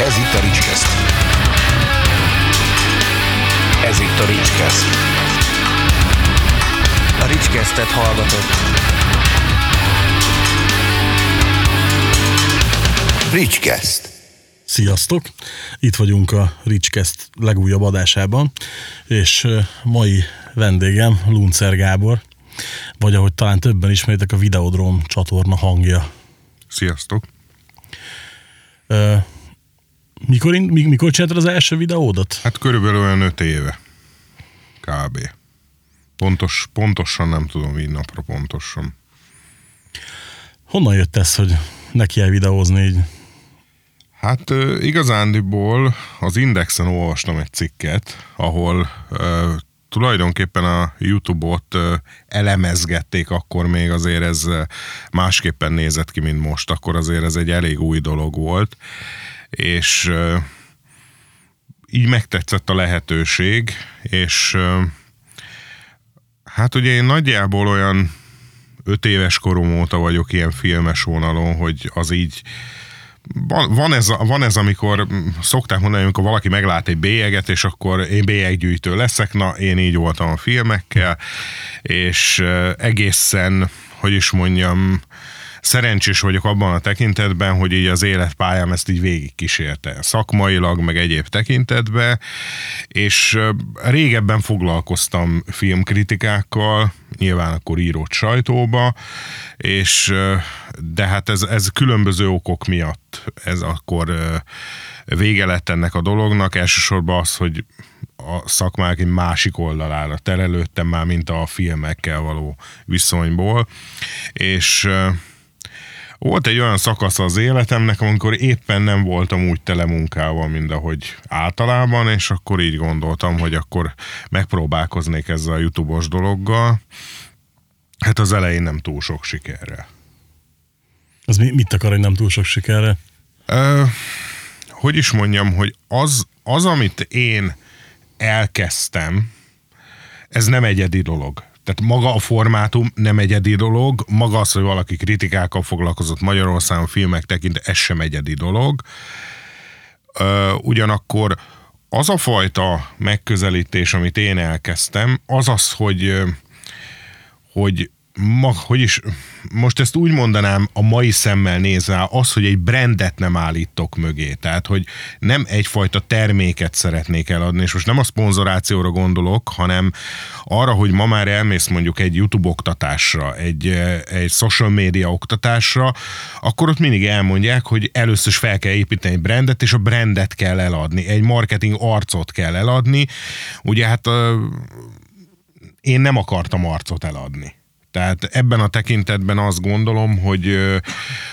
Ez itt a Ricskeszt. Ez itt a Ricskeszt. A Ricskesztet hallgatott. Ricskeszt. Sziasztok! Itt vagyunk a Ricskeszt legújabb adásában, és mai vendégem Luncer Gábor, vagy ahogy talán többen ismeritek, a Videodróm csatorna hangja. Sziasztok! Ö, Mikor, in- mi- mikor csináltad az első videódat? Hát körülbelül olyan öt éve. Kb. Pontos, pontosan nem tudom így napra pontosan. Honnan jött ez, hogy neki el videózni így? Hát igazándiból az Indexen olvastam egy cikket, ahol ö, tulajdonképpen a YouTube-ot ö, elemezgették, akkor még azért ez másképpen nézett ki, mint most. Akkor azért ez egy elég új dolog volt, és így megtetszett a lehetőség, és hát ugye én nagyjából olyan öt éves korom óta vagyok ilyen filmes vonalon, hogy az így van, van, ez, van ez, amikor szokták mondani, amikor valaki meglát egy bélyeget, és akkor én bélyeggyűjtő leszek, na én így voltam a filmekkel, és egészen, hogy is mondjam, szerencsés vagyok abban a tekintetben, hogy így az életpályám ezt így végigkísérte. Szakmailag, meg egyéb tekintetben, és régebben foglalkoztam filmkritikákkal, nyilván akkor írott sajtóba, és de hát ez, ez különböző okok miatt ez akkor vége lett ennek a dolognak, elsősorban az, hogy a szakmák egy másik oldalára terelődtem már, mint a filmekkel való viszonyból, és volt egy olyan szakasz az életemnek, amikor éppen nem voltam úgy tele munkával, mint ahogy általában, és akkor így gondoltam, hogy akkor megpróbálkoznék ezzel a YouTube-os dologgal. Hát az elején nem túl sok sikerrel. Az mi, mit akar, hogy nem túl sok sikerre? Ö, hogy is mondjam, hogy az, az, amit én elkezdtem, ez nem egyedi dolog. Tehát maga a formátum nem egyedi dolog, maga az, hogy valaki kritikákkal foglalkozott Magyarországon filmek tekint, ez sem egyedi dolog. Ugyanakkor az a fajta megközelítés, amit én elkezdtem, az az, hogy hogy ma, hogy is, most ezt úgy mondanám a mai szemmel nézve, az, hogy egy brandet nem állítok mögé, tehát, hogy nem egyfajta terméket szeretnék eladni, és most nem a szponzorációra gondolok, hanem arra, hogy ma már elmész mondjuk egy YouTube oktatásra, egy, eh, egy social media oktatásra, akkor ott mindig elmondják, hogy először is fel kell építeni egy brandet, és a brandet kell eladni, egy marketing arcot kell eladni. Ugye hát én nem akartam arcot eladni. Tehát ebben a tekintetben azt gondolom, hogy,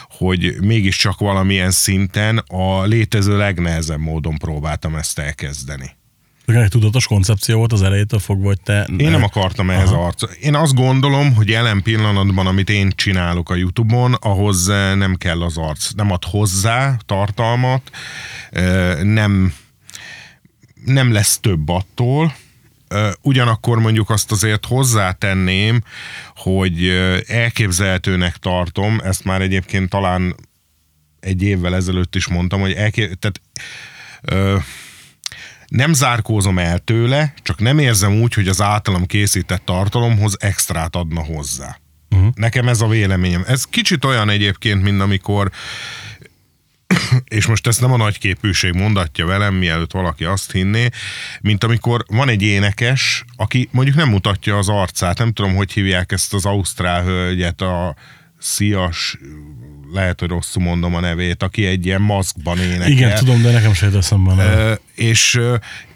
hogy mégiscsak valamilyen szinten a létező legnehezebb módon próbáltam ezt elkezdeni. Egy tudatos koncepció volt az elejétől fogva, hogy te... Én nem akartam ehhez arcot. Én azt gondolom, hogy jelen pillanatban, amit én csinálok a YouTube-on, ahhoz nem kell az arc. Nem ad hozzá tartalmat, nem, nem lesz több attól, Ugyanakkor mondjuk azt azért hozzátenném, hogy elképzelhetőnek tartom, ezt már egyébként talán egy évvel ezelőtt is mondtam, hogy elkép... tehát, ö, nem zárkózom el tőle, csak nem érzem úgy, hogy az általam készített tartalomhoz extrát adna hozzá. Uh-huh. Nekem ez a véleményem. Ez kicsit olyan egyébként, mint amikor és most ezt nem a nagyképűség mondatja velem, mielőtt valaki azt hinné, mint amikor van egy énekes, aki mondjuk nem mutatja az arcát, nem tudom, hogy hívják ezt az ausztrál hölgyet, a Szias, lehet, hogy rosszul mondom a nevét, aki egy ilyen maszkban énekel. Igen, tudom, de nekem se jut eszembe. A és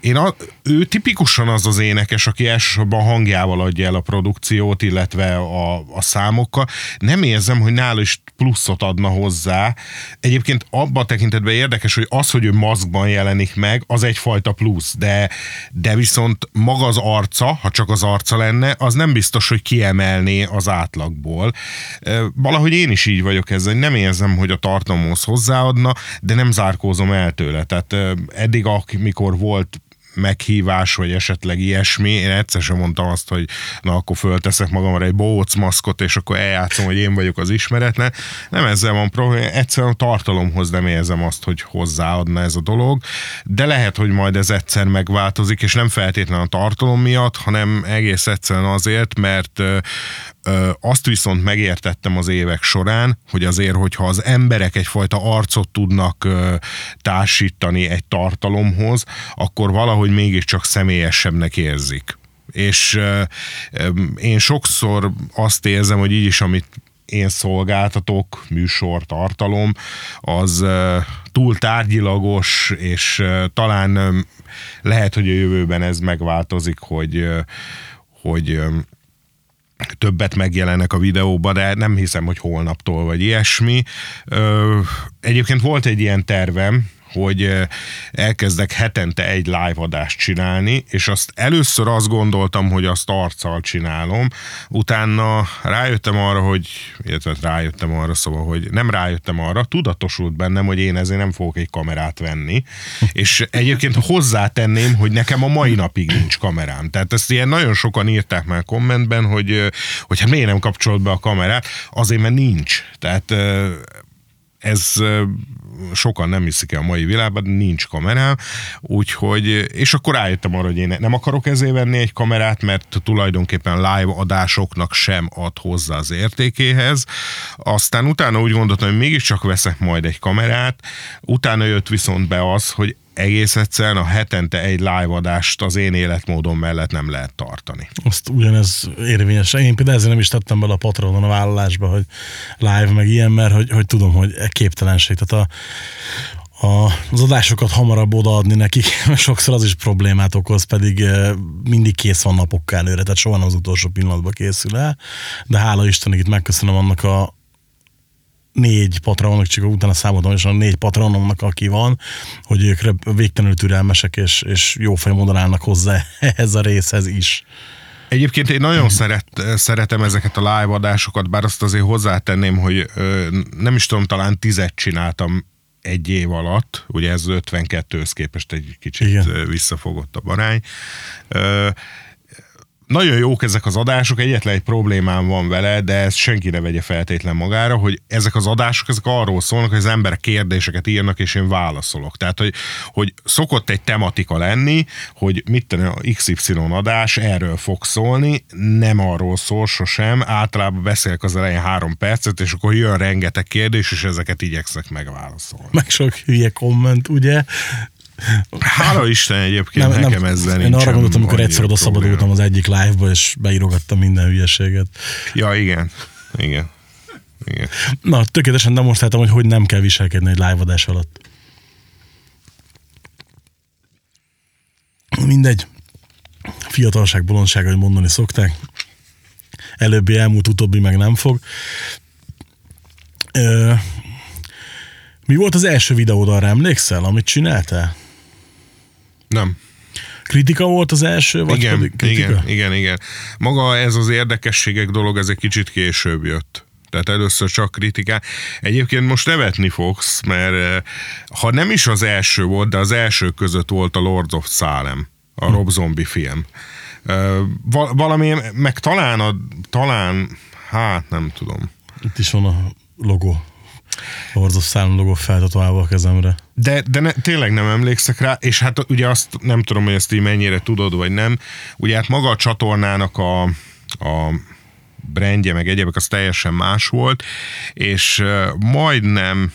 én a, ő tipikusan az az énekes, aki elsősorban a hangjával adja el a produkciót, illetve a, a számokkal. Nem érzem, hogy nála is pluszot adna hozzá. Egyébként abban a tekintetben érdekes, hogy az, hogy ő maszkban jelenik meg, az egyfajta plusz, de, de viszont maga az arca, ha csak az arca lenne, az nem biztos, hogy kiemelné az átlagból. Valahogy én is így vagyok ezzel, nem érzem, hogy a tartalomhoz hozzáadna, de nem zárkózom el tőle. Tehát eddig, amikor volt meghívás, vagy esetleg ilyesmi. Én egyszer sem mondtam azt, hogy na akkor fölteszek magamra egy bohóc maszkot, és akkor eljátszom, hogy én vagyok az ismeretlen. Nem ezzel van probléma, egyszerűen a tartalomhoz nem érzem azt, hogy hozzáadna ez a dolog, de lehet, hogy majd ez egyszer megváltozik, és nem feltétlenül a tartalom miatt, hanem egész egyszerűen azért, mert azt viszont megértettem az évek során, hogy azért, hogyha az emberek egyfajta arcot tudnak társítani egy tartalomhoz, akkor valahogy mégiscsak személyesebbnek érzik. És én sokszor azt érzem, hogy így is, amit én szolgáltatok, műsor, tartalom, az túl tárgyilagos, és talán lehet, hogy a jövőben ez megváltozik, hogy, hogy többet megjelennek a videóba, de nem hiszem, hogy holnaptól vagy ilyesmi. Egyébként volt egy ilyen tervem, hogy elkezdek hetente egy live adást csinálni, és azt először azt gondoltam, hogy azt arccal csinálom, utána rájöttem arra, hogy, illetve rájöttem arra, szóval, hogy nem rájöttem arra, tudatosult bennem, hogy én ezért nem fogok egy kamerát venni, és egyébként hozzátenném, hogy nekem a mai napig nincs kamerám. Tehát ezt ilyen nagyon sokan írták már kommentben, hogy, hogy hát miért nem kapcsolt be a kamerát, azért, mert nincs. Tehát ez sokan nem hiszik el a mai világban, nincs kamerám, úgyhogy, és akkor rájöttem arra, hogy én nem akarok ezért venni egy kamerát, mert tulajdonképpen live adásoknak sem ad hozzá az értékéhez. Aztán utána úgy gondoltam, hogy mégiscsak veszek majd egy kamerát, utána jött viszont be az, hogy egész egyszerűen a hetente egy live adást az én életmódom mellett nem lehet tartani. Azt ugyanez érvényes. Én például ezért nem is tettem bele a patronon a vállalásba, hogy live meg ilyen, mert hogy, hogy tudom, hogy képtelenség. Tehát a, a, az adásokat hamarabb odaadni nekik, sokszor az is problémát okoz, pedig mindig kész van napokkal előre, tehát soha nem az utolsó pillanatban készül el, de hála Istennek itt megköszönöm annak a, négy patronok, csak utána számoltam, és a négy patronomnak, aki van, hogy ők végtelenül türelmesek, és, és jó módon állnak hozzá ehhez a részhez is. Egyébként én nagyon szeret, szeretem ezeket a live adásokat, bár azt azért hozzátenném, hogy nem is tudom, talán tizet csináltam egy év alatt, ugye ez 52-höz képest egy kicsit Igen. visszafogott a barány. Nagyon jók ezek az adások, egyetlen egy problémám van vele, de ezt senki ne vegye feltétlen magára, hogy ezek az adások, ezek arról szólnak, hogy az emberek kérdéseket írnak, és én válaszolok. Tehát, hogy, hogy szokott egy tematika lenni, hogy mit tenni, a XY adás erről fog szólni, nem arról szól sosem, általában beszélek az elején három percet, és akkor jön rengeteg kérdés, és ezeket igyekszek megválaszolni. Meg sok hülye komment, ugye? Hála Isten egyébként nem, nekem nem, ezzel Én arra gondoltam, amikor egyszer oda szabadultam az egyik live-ba, és beírogattam minden hülyeséget. Ja, igen. Igen. igen. Na, tökéletesen demonstráltam, hogy hogy nem kell viselkedni egy live alatt. Mindegy. Fiatalság, bolondság, hogy mondani szokták. Előbbi elmúlt, utóbbi meg nem fog. Ö, mi volt az első videód, arra emlékszel, amit csináltál? Nem. Kritika volt az első? Vagy igen, kritika? igen, igen, igen. Maga ez az érdekességek dolog, ez egy kicsit később jött. Tehát először csak kritikák. Egyébként most nevetni fogsz, mert eh, ha nem is az első volt, de az első között volt a Lords of Salem, a. Rob Zombie film. Eh, valami, meg talán, a, talán, hát nem tudom. Itt is van a logó. Lords of Salem logó feltatolva a kezemre. De, de ne, tényleg nem emlékszek rá, és hát ugye azt nem tudom, hogy ezt így mennyire tudod, vagy nem. Ugye hát maga a csatornának a, a brandje, meg egyébek az teljesen más volt, és majdnem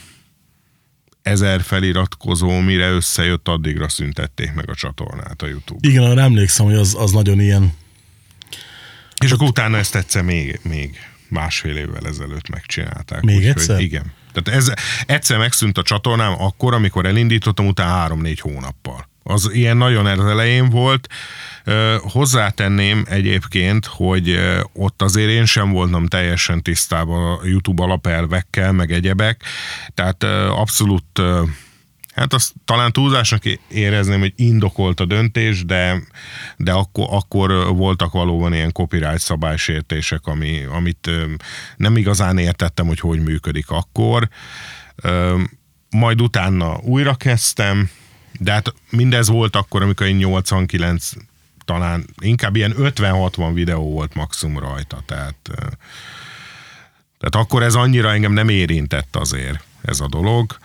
ezer feliratkozó, mire összejött, addigra szüntették meg a csatornát a YouTube. Igen, arra emlékszem, hogy az, az nagyon ilyen. És akkor utána ezt egyszer még, még másfél évvel ezelőtt megcsinálták. Még úgy, egyszer? Hogy igen. Tehát ez egyszer megszűnt a csatornám akkor, amikor elindítottam, utána három-négy hónappal. Az ilyen nagyon az elején volt. Hozzátenném egyébként, hogy ott azért én sem voltam teljesen tisztában a YouTube alapelvekkel, meg egyebek, tehát abszolút Hát azt talán túlzásnak érezném, hogy indokolt a döntés, de, de akkor, akkor voltak valóban ilyen copyright szabálysértések, ami, amit nem igazán értettem, hogy hogy működik akkor. Majd utána újra kezdtem, De hát mindez volt akkor, amikor én 89 talán inkább ilyen 50-60 videó volt maximum rajta, tehát, tehát akkor ez annyira engem nem érintett azért ez a dolog,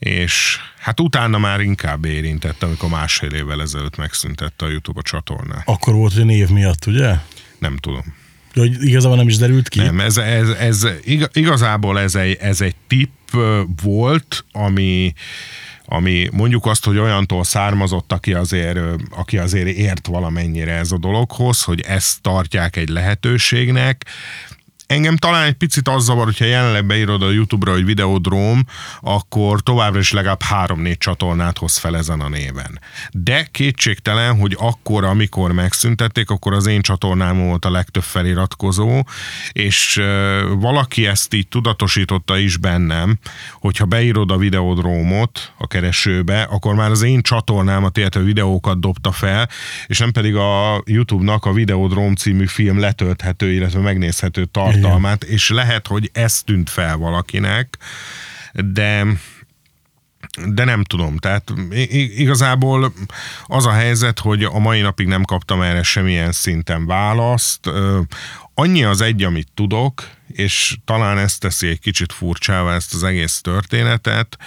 és hát utána már inkább érintett, amikor másfél évvel ezelőtt megszüntette a YouTube a csatornát. Akkor volt, hogy név miatt, ugye? Nem tudom. Hogy igazából nem is derült ki? Nem, ez, ez, ez igazából ez egy, ez egy tipp volt, ami, ami mondjuk azt, hogy olyantól származott, aki azért, aki azért ért valamennyire ez a dologhoz, hogy ezt tartják egy lehetőségnek, Engem talán egy picit az zavar, hogyha jelenleg beírod a YouTube-ra, hogy videodróm, akkor továbbra is legalább három-négy csatornát hoz fel ezen a néven. De kétségtelen, hogy akkor, amikor megszüntették, akkor az én csatornám volt a legtöbb feliratkozó, és valaki ezt így tudatosította is bennem, hogyha beírod a videodrómot a keresőbe, akkor már az én csatornámat, illetve videókat dobta fel, és nem pedig a YouTube-nak a Videodróm című film letölthető, illetve megnézhető tartalmat tartalmát, és lehet, hogy ez tűnt fel valakinek, de de nem tudom, tehát igazából az a helyzet, hogy a mai napig nem kaptam erre semmilyen szinten választ. Annyi az egy, amit tudok, és talán ezt teszi egy kicsit furcsává ezt az egész történetet,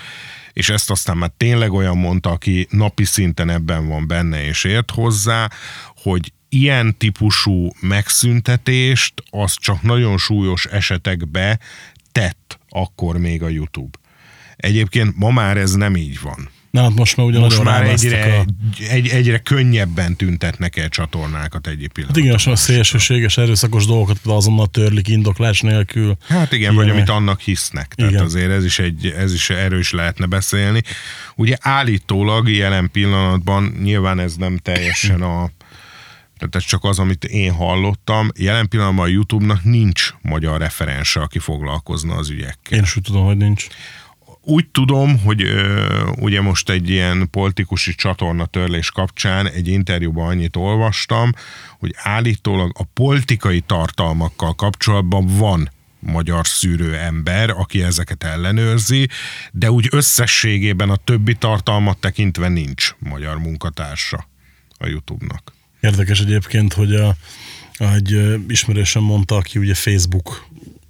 és ezt aztán már tényleg olyan mondta, aki napi szinten ebben van benne és ért hozzá, hogy ilyen típusú megszüntetést az csak nagyon súlyos esetekbe tett akkor még a YouTube. Egyébként ma már ez nem így van. Na, hát most már ugyanaz most már egyre, a... egy, egyre könnyebben tüntetnek el csatornákat egy pillanatban. Hát igen, a szélsőséges, erőszakos dolgokat azonnal törlik indoklás nélkül. Hát igen, Ilyen. vagy amit annak hisznek. Tehát igen. azért ez is, egy, ez is erről is lehetne beszélni. Ugye állítólag jelen pillanatban nyilván ez nem teljesen a tehát ez csak az, amit én hallottam. Jelen pillanatban a YouTube-nak nincs magyar referense, aki foglalkozna az ügyekkel. Én is úgy tudom, hogy nincs. Úgy tudom, hogy ö, ugye most egy ilyen politikusi csatorna törlés kapcsán egy interjúban annyit olvastam, hogy állítólag a politikai tartalmakkal kapcsolatban van magyar szűrő ember, aki ezeket ellenőrzi, de úgy összességében a többi tartalmat tekintve nincs magyar munkatársa a YouTube-nak. Érdekes egyébként, hogy a, egy ismerősen mondta, aki ugye Facebook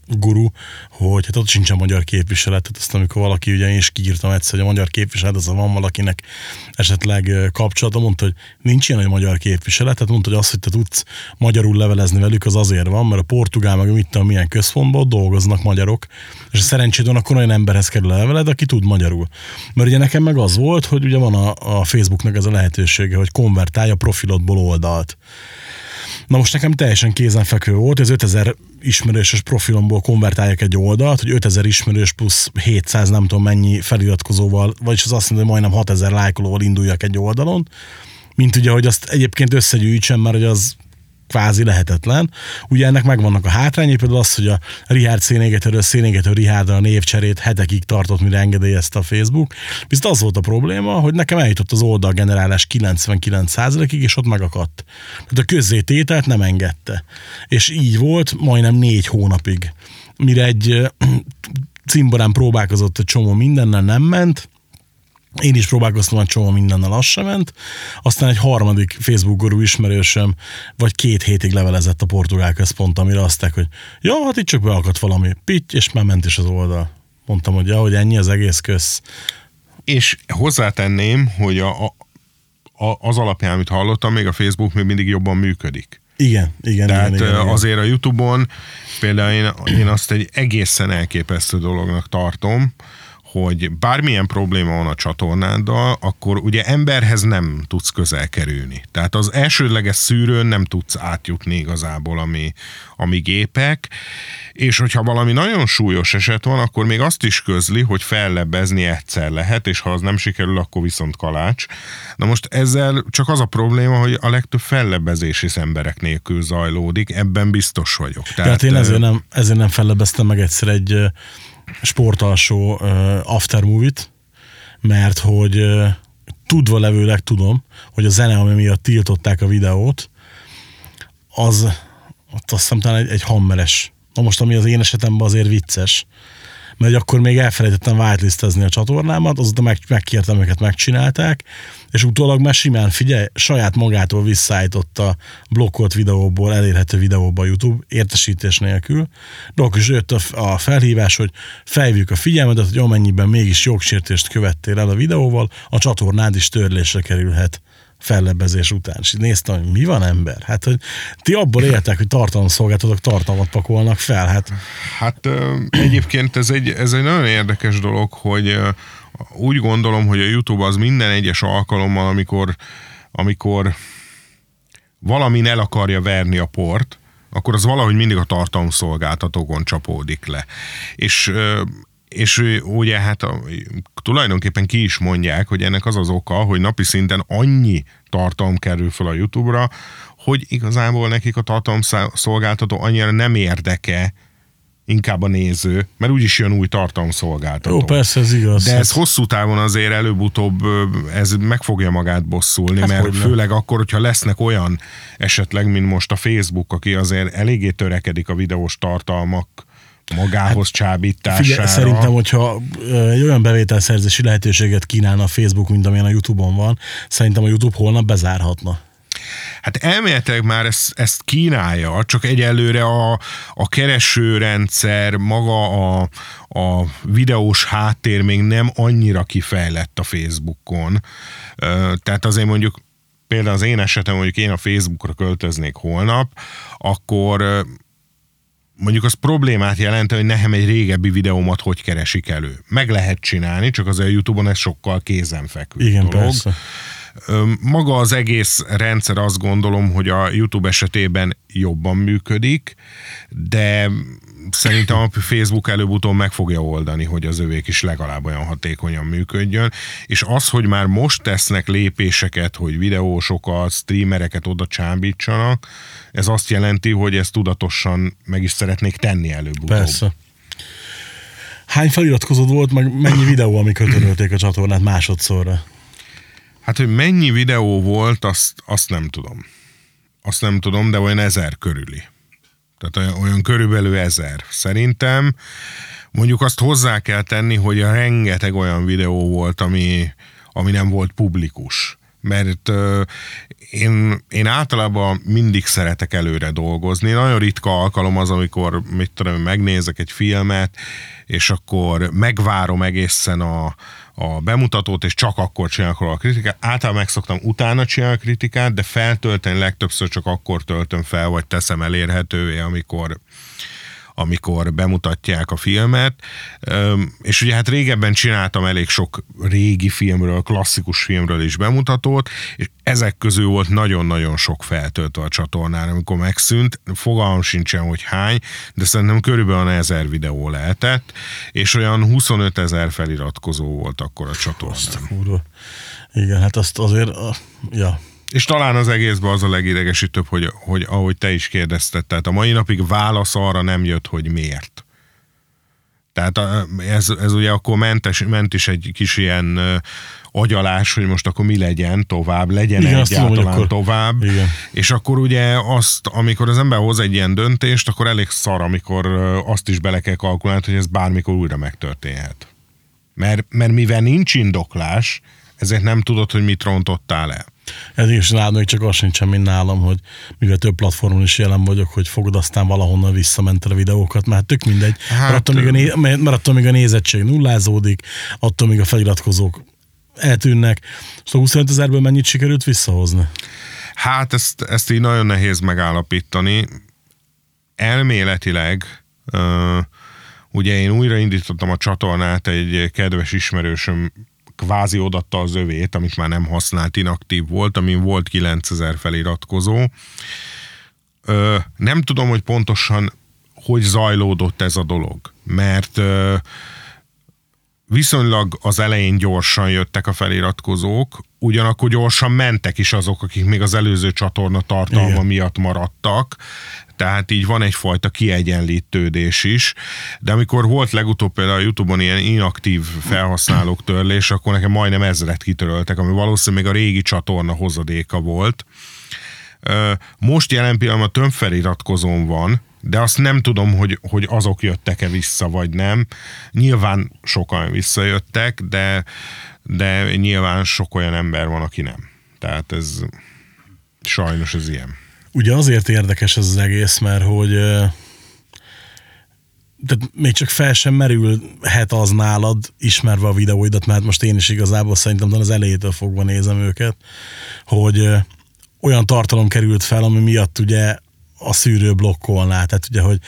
guru, hogy hát ott sincsen magyar képviselet, tehát azt amikor valaki, ugye én is kiírtam egyszer, hogy a magyar képviselet, az van valakinek esetleg kapcsolata, mondta, hogy nincs ilyen, hogy magyar képviselet, tehát mondta, hogy az, hogy te tudsz magyarul levelezni velük, az azért van, mert a portugál meg mit tudom, milyen központban dolgoznak magyarok, és szerencsét van, akkor olyan emberhez kerül a leveled, aki tud magyarul. Mert ugye nekem meg az volt, hogy ugye van a, a Facebooknak ez a lehetősége, hogy konvertálja profilodból oldalt. Na most nekem teljesen kézenfekvő volt, ez 5000 ismerős profilomból konvertálják egy oldalt, hogy 5000 ismerős plusz 700 nem tudom mennyi feliratkozóval, vagyis az azt mondja, hogy majdnem 6000 lájkolóval induljak egy oldalon, mint ugye, hogy azt egyébként összegyűjtsem, mert hogy az kvázi lehetetlen. Ugye ennek megvannak a hátrányai, például az, hogy a Richard szénégetőről szénégető Richardra a névcserét hetekig tartott, mire engedélyezte a Facebook. Viszont az volt a probléma, hogy nekem eljutott az oldalgenerálás 99%-ig, és ott megakadt. Tehát a közzétételt nem engedte. És így volt majdnem négy hónapig. Mire egy cimborán próbálkozott egy csomó mindennel, nem ment, én is próbálkoztam egy csomó mindennel, az sem ment. Aztán egy harmadik Facebook gurú ismerősöm vagy két hétig levelezett a portugál központ, amire azták, hogy ja, hát itt csak beakadt valami, pitty, és már ment is az oldal. Mondtam, hogy ja, hogy ennyi az egész köz. És hozzátenném, hogy a, a, a, az alapján, amit hallottam, még a Facebook még mindig jobban működik. Igen, igen, Tehát igen, igen, azért a Youtube-on például én, én azt egy egészen elképesztő dolognak tartom, hogy bármilyen probléma van a csatornáddal, akkor ugye emberhez nem tudsz közel kerülni. Tehát az elsődleges szűrőn nem tudsz átjutni igazából, ami, ami gépek, és hogyha valami nagyon súlyos eset van, akkor még azt is közli, hogy fellebbezni egyszer lehet, és ha az nem sikerül, akkor viszont kalács. Na most ezzel csak az a probléma, hogy a legtöbb fellebbezés is emberek nélkül zajlódik, ebben biztos vagyok. Tehát, Tehát én ezért nem, ezért nem fellebbeztem meg egyszer egy sportalsó aftermovie-t, mert hogy tudva levőleg tudom, hogy a zene, ami miatt tiltották a videót, az ott azt hiszem talán egy, egy hammeres. Na most, ami az én esetemben azért vicces, mert akkor még elfelejtettem whitelistezni a csatornámat, azóta meg, megkértem őket, megcsinálták, és utólag már simán, figyelj, saját magától visszaállította blokkolt videóból, elérhető videóba a YouTube, értesítés nélkül, de akkor is jött a, a felhívás, hogy felhívjuk a figyelmedet, hogy amennyiben mégis jogsértést követtél el a videóval, a csatornád is törlésre kerülhet fellebbezés után. És néztem, hogy mi van ember? Hát, hogy ti abból éltek, hogy tartalomszolgáltatók tartalmat pakolnak fel. Hát, Hát egyébként ez egy, ez egy nagyon érdekes dolog, hogy úgy gondolom, hogy a YouTube az minden egyes alkalommal, amikor, amikor valamin el akarja verni a port, akkor az valahogy mindig a tartalomszolgáltatókon csapódik le. És és ugye hát a, tulajdonképpen ki is mondják, hogy ennek az az oka, hogy napi szinten annyi tartalom kerül fel a YouTube-ra, hogy igazából nekik a tartalomszolgáltató annyira nem érdeke, inkább a néző, mert úgyis jön új tartalomszolgáltató. jó, persze, ez igaz. De ez hosszú távon azért előbb-utóbb ez meg fogja magát bosszulni, Hát mert főleg akkor, hogyha lesznek olyan esetleg, mint most a Facebook, aki azért eléggé törekedik a videós tartalmak magához hát, csábítására. Figyelj, szerintem, hogyha egy olyan bevételszerzési lehetőséget kínálna a Facebook, mint amilyen a YouTube-on van, szerintem a YouTube holnap bezárhatna. Hát elméletileg már ezt, ezt kínálja, csak egyelőre a, a keresőrendszer, maga a, a videós háttér még nem annyira kifejlett a Facebookon. Tehát azért mondjuk például az én esetem, mondjuk én a Facebookra költöznék holnap, akkor mondjuk az problémát jelent, hogy nekem egy régebbi videómat hogy keresik elő. Meg lehet csinálni, csak az a YouTube-on ez sokkal kézenfekvő Igen, dolog. persze. Maga az egész rendszer azt gondolom, hogy a YouTube esetében jobban működik, de szerintem a Facebook előbb-utóbb meg fogja oldani, hogy az övék is legalább olyan hatékonyan működjön, és az, hogy már most tesznek lépéseket, hogy videósokat, streamereket oda csábítsanak, ez azt jelenti, hogy ezt tudatosan meg is szeretnék tenni előbb-utóbb. Persze. Hány feliratkozód volt, meg mennyi videó, amikor törölték a csatornát másodszorra? Hát, hogy mennyi videó volt, azt, azt nem tudom. Azt nem tudom, de olyan ezer körüli. Tehát olyan, olyan körülbelül ezer. Szerintem mondjuk azt hozzá kell tenni, hogy rengeteg olyan videó volt, ami, ami nem volt publikus. Mert ö, én, én általában mindig szeretek előre dolgozni. Nagyon ritka alkalom az, amikor mit tudom, megnézek egy filmet, és akkor megvárom egészen a, a bemutatót, és csak akkor csinálok róla a kritikát. Általában meg utána csinálni a kritikát, de feltölteni legtöbbször csak akkor töltöm fel, vagy teszem elérhetővé, amikor, amikor bemutatják a filmet. És ugye hát régebben csináltam elég sok régi filmről, klasszikus filmről is bemutatót, és ezek közül volt nagyon-nagyon sok feltöltve a csatornán, amikor megszűnt. Fogalmam sincsen, hogy hány, de szerintem körülbelül ezer videó lehetett, és olyan 25 ezer feliratkozó volt akkor a csatornán. Igen, hát azt azért, ja, És talán az egészben az a legidegesítőbb, hogy, hogy ahogy te is kérdezted, tehát a mai napig válasz arra nem jött, hogy miért. Tehát ez, ez ugye akkor mentes, ment is egy kis ilyen agyalás, hogy most akkor mi legyen tovább, legyen Igen, tudom, egyáltalán hogy akkor- tovább. Igen. És akkor ugye azt, amikor az ember hoz egy ilyen döntést, akkor elég szar, amikor azt is bele kell kalkulálni, hogy ez bármikor újra megtörténhet. Mert, mert mivel nincs indoklás, ezért nem tudod, hogy mit rontottál el. Ez is nálad még csak az sincsen, mint nálam, hogy mivel több platformon is jelen vagyok, hogy fogod aztán valahonnan visszamented a videókat, mert tök mindegy. Hát, mert, attól még a né- mert attól még a nézettség nullázódik, attól még a feliratkozók eltűnnek. Szóval 25 ezerből mennyit sikerült visszahozni? Hát ezt, ezt így nagyon nehéz megállapítani. Elméletileg, uh, ugye én újraindítottam a csatornát, egy kedves ismerősöm kvázi odatta az övét, amit már nem használt, inaktív volt, amin volt 9000 feliratkozó. Ö, nem tudom, hogy pontosan hogy zajlódott ez a dolog, mert ö, viszonylag az elején gyorsan jöttek a feliratkozók, ugyanakkor gyorsan mentek is azok, akik még az előző csatorna tartalma Igen. Miatt maradtak, tehát így van egyfajta kiegyenlítődés is, de amikor volt legutóbb például a Youtube-on ilyen inaktív felhasználók törlés, akkor nekem majdnem ezret kitöröltek, ami valószínűleg még a régi csatorna hozadéka volt. Most jelen pillanatban több feliratkozón van, De azt nem tudom, hogy, hogy azok jöttek-e vissza, vagy nem. Nyilván sokan visszajöttek, de, de nyilván sok olyan ember van, aki nem. Tehát ez sajnos ez ilyen. Ugye azért érdekes ez az egész, mert hogy tehát még csak fel sem merülhet az nálad, ismerve a videóidat, mert most én is igazából szerintem az elejétől fogva nézem őket, hogy olyan tartalom került fel, ami miatt ugye a szűrő blokkolná. Tehát ugye, hogy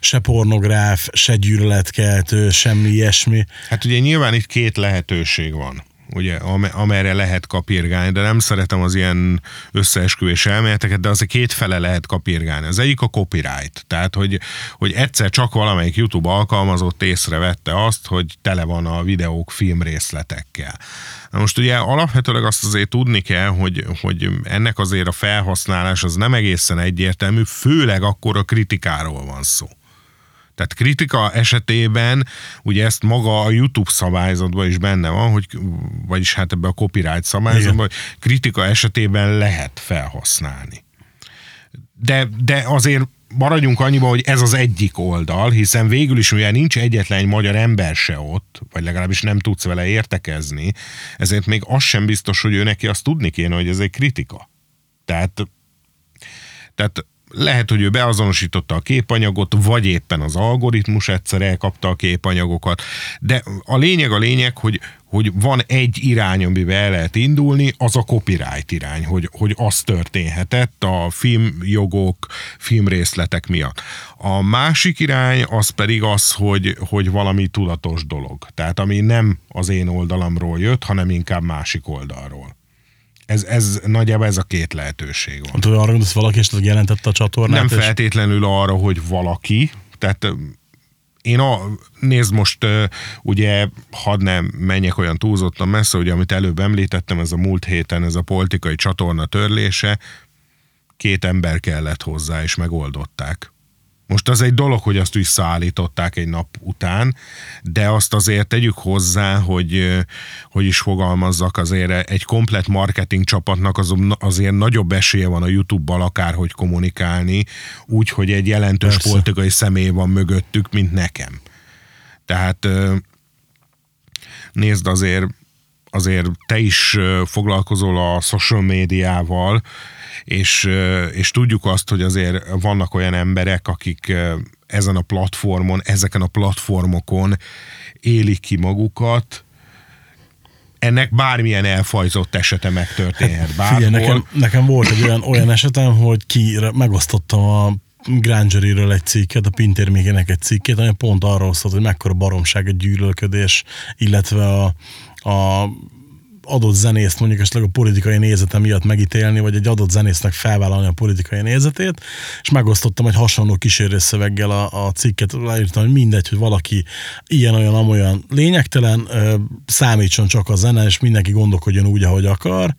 se pornográf, se gyűlöletkeltő, semmi ilyesmi. Hát ugye nyilván itt két lehetőség van ugye, am- amerre lehet kapirgálni, de nem szeretem az ilyen összeesküvés elméleteket, de azért két fele lehet kapirgálni. Az egyik a copyright, tehát hogy, hogy egyszer csak valamelyik YouTube alkalmazott észrevette azt, hogy tele van a videók filmrészletekkel. Na most ugye alapvetőleg azt azért tudni kell, hogy, hogy ennek azért a felhasználás az nem egészen egyértelmű, főleg akkor a kritikáról van szó. Tehát kritika esetében ugye ezt maga a YouTube szabályzatban is benne van, hogy, vagyis hát ebben a copyright szabályzatban, hogy kritika esetében lehet felhasználni. De, de azért maradjunk annyiban, hogy ez az egyik oldal, hiszen végül is ugye nincs egyetlen egy magyar ember se ott, vagy legalábbis nem tudsz vele értekezni, ezért még az sem biztos, hogy ő neki azt tudni kéne, hogy ez egy kritika. Tehát, tehát lehet, hogy ő beazonosította a képanyagot, vagy éppen az algoritmus egyszer elkapta a képanyagokat, de a lényeg a lényeg, hogy, hogy van egy irány, amiben el lehet indulni, az a copyright irány, hogy, hogy az történhetett a filmjogok, filmrészletek miatt. A másik irány az pedig az, hogy, hogy valami tudatos dolog. Tehát ami nem az én oldalamról jött, hanem inkább másik oldalról. Ez, ez nagyjából ez a két lehetőség van. Tudod, arra gondolsz, valaki esetleg jelentette a csatornát? Nem és- feltétlenül arra, hogy valaki, tehát én a, nézd most, ugye, hadd nem menjek olyan túlzottan messze, ugye, amit előbb említettem, ez a múlt héten, ez a politikai csatorna törlése, két ember kellett hozzá, és megoldották. Most az egy dolog, hogy azt visszaállították egy nap után, de azt azért tegyük hozzá, hogy hogy is fogalmazzak, azért egy komplet marketing csapatnak az, azért nagyobb esélye van a YouTube-bal akárhogy kommunikálni, úgy, hogy egy jelentős Persze. politikai személy van mögöttük, mint nekem. Tehát nézd azért, azért te is foglalkozol a social médiával, és, és tudjuk azt, hogy azért vannak olyan emberek, akik ezen a platformon, ezeken a platformokon élik ki magukat, ennek bármilyen elfajzott esete megtörténhet bárhol. Figyelj, nekem, nekem volt egy olyan, olyan esetem, hogy ki megosztottam a Grangeryről egy cikket, a Pintérmékének egy cikkét, ami pont arról szólt, hogy mekkora baromság egy gyűlölködés, illetve a, a adott zenészt mondjuk esetleg a politikai nézete miatt megítélni, vagy egy adott zenésznek felvállalni a politikai nézetét, és megosztottam egy hasonló kísérőszöveggel a, a cikket, leírtam, hogy mindegy, hogy valaki ilyen-olyan, amolyan lényegtelen, számítson csak a zene, és mindenki gondolkodjon úgy, ahogy akar.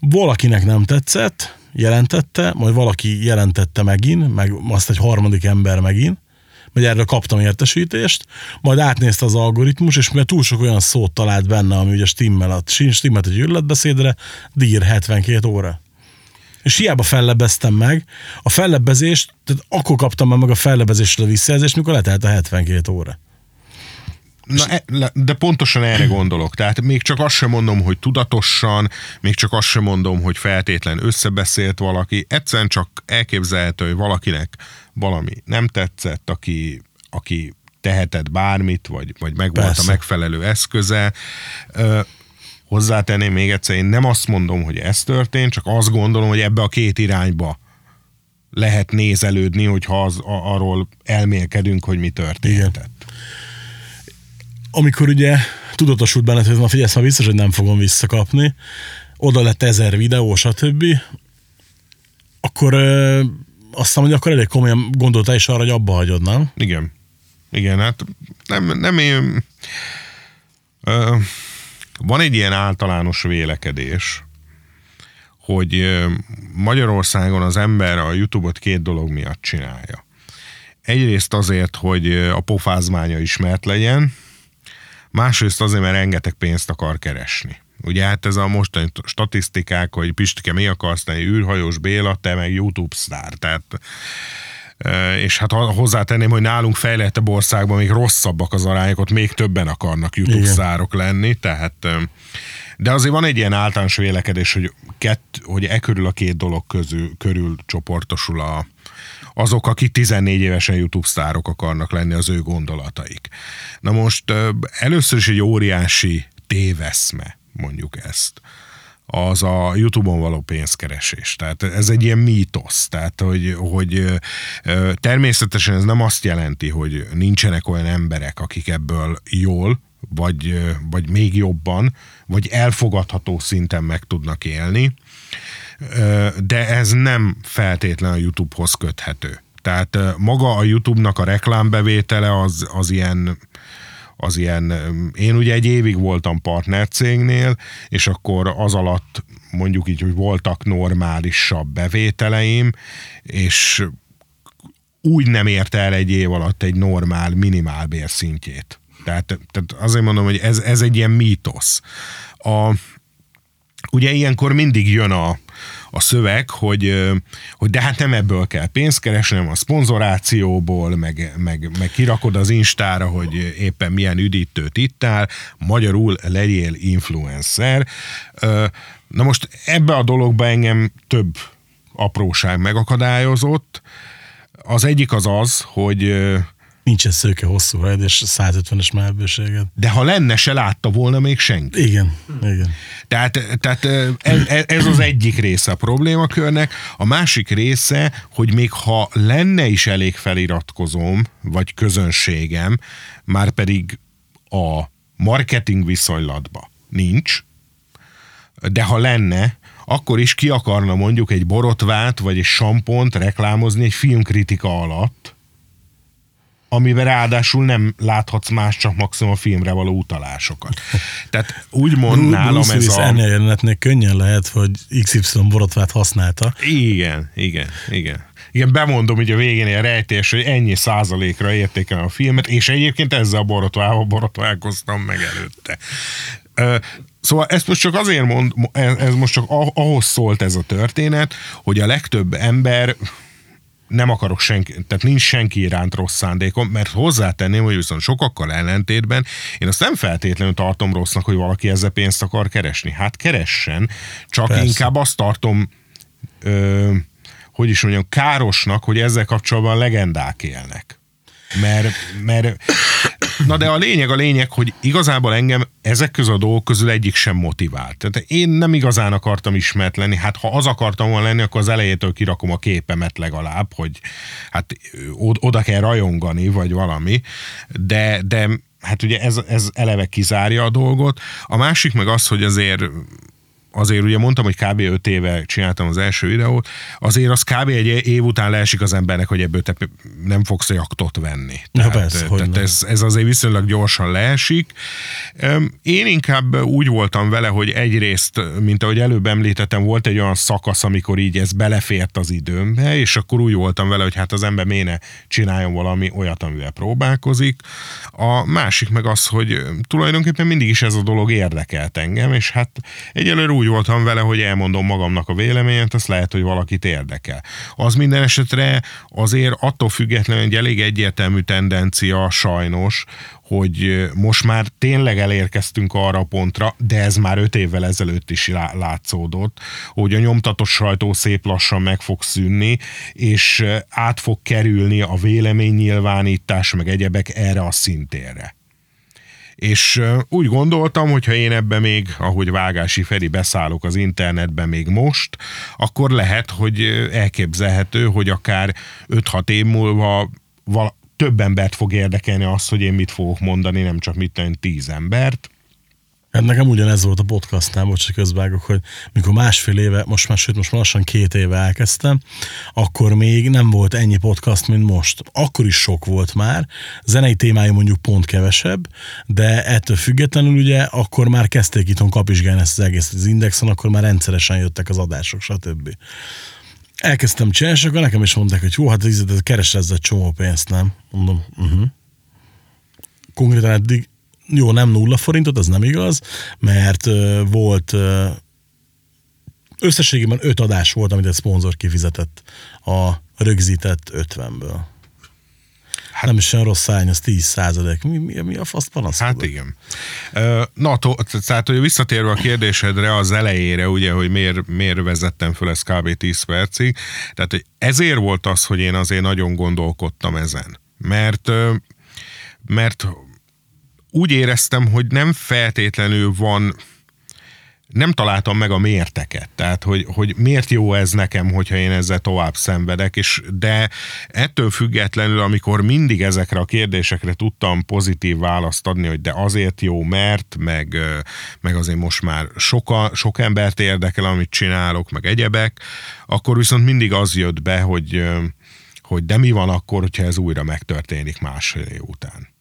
Valakinek nem tetszett, jelentette, majd valaki jelentette megint, meg azt egy harmadik ember megint, vagy erről kaptam értesítést, majd átnézte az algoritmus, és mert túl sok olyan szót talált benne, ami ugye stimmel, a, stimmelt egy gyűlöletbeszédre, dír 72 óra. És hiába fellebbeztem meg, a fellebbezést, tehát akkor kaptam meg a fellebbezésről a visszajelzést, mikor letelt a 72 óra. Na, e, de pontosan erre gondolok. Tehát még csak azt sem mondom, hogy tudatosan, még csak azt sem mondom, hogy feltétlen összebeszélt valaki. Egyszerűen csak elképzelhető, hogy valakinek valami nem tetszett, aki, aki tehetett bármit, vagy, vagy megvolt a Persze. megfelelő eszköze. Ö, hozzátenném még egyszer, én nem azt mondom, hogy ez történt, csak azt gondolom, hogy ebbe a két irányba lehet nézelődni, hogyha az, a, arról elmélkedünk, hogy mi történhetett. amikor ugye tudatosult benned, hogy na figyelj, már biztos, hogy nem fogom visszakapni, oda lett ezer videó, stb., akkor azt hiszem, hogy akkor elég komolyan gondoltál is arra, hogy abba hagyod, nem? Igen. Igen, hát nem, nem én... Ö, van egy ilyen általános vélekedés, hogy Magyarországon az ember a YouTube-ot két dolog miatt csinálja. Egyrészt azért, hogy a pofázmánya ismert legyen, másrészt azért, mert rengeteg pénzt akar keresni. Ugye hát ez a mostani statisztikák, hogy Pistike, mi akarsz tenni, űrhajós Béla, te meg YouTube sztár. Tehát és hát hozzátenném, hogy nálunk fejlettebb országban még rosszabbak az arányok, ott még többen akarnak YouTube szárok lenni, tehát de azért van egy ilyen általános vélekedés, hogy, kett, hogy e körül a két dolog közül, körül csoportosul a, azok, akik 14 évesen YouTube sztárok akarnak lenni, az ő gondolataik. Na most először is egy óriási téveszme, mondjuk ezt az a YouTube-on való pénzkeresés. Tehát ez egy ilyen mítosz. Tehát, hogy, hogy természetesen ez nem azt jelenti, hogy nincsenek olyan emberek, akik ebből jól, vagy, vagy még jobban, vagy elfogadható szinten meg tudnak élni, de ez nem feltétlen a YouTube-hoz köthető. Tehát maga a YouTube-nak a reklámbevétele az, az ilyen az ilyen, én ugye egy évig voltam partnercégnél, és akkor az alatt mondjuk így, hogy voltak normálisabb bevételeim, és úgy nem érte el egy év alatt egy normál minimál bérszintjét. Tehát, tehát azért mondom, hogy ez, ez egy ilyen mítosz. A, ugye ilyenkor mindig jön a, a szöveg, hogy, hogy de hát nem ebből kell pénzt keresni, hanem a szponzorációból, meg, meg, meg kirakod az Instára, hogy éppen milyen üdítőt ittál, magyarul legyél influencer. Na most ebbe a dologba engem több apróság megakadályozott. Az egyik az az, hogy Nincsen szőke hosszú hajad és 150-es melbőséged. De ha lenne, se látta volna még senki. Igen, igen. Tehát, tehát ez, ez az egyik része a problémakörnek. A másik része, hogy még ha lenne is elég feliratkozóm, vagy közönségem, már pedig a marketing viszonylatba nincs, de ha lenne, akkor is ki akarna mondjuk egy borotvát, vagy egy sampont reklámozni egy filmkritika alatt, amiben ráadásul nem láthatsz más, csak maximum a filmre való utalásokat. Tehát úgy mond nálam Bruce ez a... ennél jelenetnél könnyen lehet, hogy XY borotvát használta. Igen, igen, igen. Igen, bemondom hogy a végén egy rejtés, hogy ennyi százalékra értékelem a filmet, és egyébként ezzel a borotvával borotválkoztam meg előtte. Szóval ezt most csak azért mond, ez most csak ahhoz szólt ez a történet, hogy a legtöbb ember nem akarok senki, tehát nincs senki iránt rossz szándékom, mert hozzátenném, hogy viszont sokakkal ellentétben én azt nem feltétlenül tartom rossznak, hogy valaki ezzel pénzt akar keresni. Hát keressen, csak Persze. inkább azt tartom ö, hogy is mondjam, károsnak, hogy ezzel kapcsolatban legendák élnek. Mert, mert na de a lényeg a lényeg, hogy igazából engem ezek közül a dolgok közül egyik sem motivált. Tehát én nem igazán akartam ismert lenni, hát ha az akartam volna lenni, akkor az elejétől kirakom a képemet legalább, hogy hát oda kell rajongani, vagy valami, de, de hát ugye ez, ez eleve kizárja a dolgot. A másik meg az, hogy azért azért ugye mondtam, hogy kb. 5 éve csináltam az első videót, azért az kb. egy év után leesik az embernek, hogy ebből te nem fogsz jaktot venni. Tehát, ja, persze, tehát ez, ez azért viszonylag gyorsan leesik. Én inkább úgy voltam vele, hogy egyrészt, mint ahogy előbb említettem, volt egy olyan szakasz, amikor így ez belefért az időmbe, és akkor úgy voltam vele, hogy hát az ember méne csináljon valami olyat, amivel próbálkozik. A másik meg az, hogy tulajdonképpen mindig is ez a dolog érdekelt engem, és hát egyelőre úgy voltam vele, hogy elmondom magamnak a véleményet, azt lehet, hogy valakit érdekel. Az minden esetre azért attól függetlenül egy elég egyértelmű tendencia sajnos, hogy most már tényleg elérkeztünk arra a pontra, de ez már öt évvel ezelőtt is látszódott, hogy a nyomtatott sajtó szép lassan meg fog szűnni, és át fog kerülni a véleménynyilvánítás, meg egyebek erre a szintérre. És úgy gondoltam, hogy ha én ebbe még, ahogy Vágási Feri beszállok az internetbe még most, akkor lehet, hogy elképzelhető, hogy akár 5-6 év múlva val- több embert fog érdekelni az, hogy én mit fogok mondani, nem csak mit tenni tíz embert, Hát nekem ugyanez volt a podcastnál, bocs, hogy közvágok, hogy mikor másfél éve, most már, sőt, most már lassan két éve elkezdtem, akkor még nem volt ennyi podcast, mint most. Akkor is sok volt már, zenei témája mondjuk pont kevesebb, de ettől függetlenül ugye akkor már kezdték itthon kapizsgálni ezt az egész az Indexon, akkor már rendszeresen jöttek az adások, stb. Elkezdtem csinálni, és akkor nekem is mondták, hogy jó, hát keres ezzel csomó pénzt, nem? Mondom, uh-huh. Konkrétan eddig jó, nem nulla forintot, az nem igaz, mert volt összességében öt adás volt, amit egy szponzor kifizetett a rögzített 50-ből. Hát, nem is olyan rossz szány, az 10 százalék. Mi, mi, mi a fasz panaszkodok? Hát igen. Na, to- tehát, hogy visszatérve a kérdésedre az elejére, ugye, hogy miért, miért vezettem föl ezt kb. 10 percig, tehát, hogy ezért volt az, hogy én azért nagyon gondolkodtam ezen. Mert, mert úgy éreztem, hogy nem feltétlenül van nem találtam meg a mérteket, tehát hogy, hogy miért jó ez nekem, hogyha én ezzel tovább szenvedek, és de ettől függetlenül, amikor mindig ezekre a kérdésekre tudtam pozitív választ adni, hogy de azért jó, mert, meg, meg azért most már soka, sok embert érdekel, amit csinálok, meg egyebek, akkor viszont mindig az jött be, hogy, hogy de mi van akkor, hogyha ez újra megtörténik másfél év után.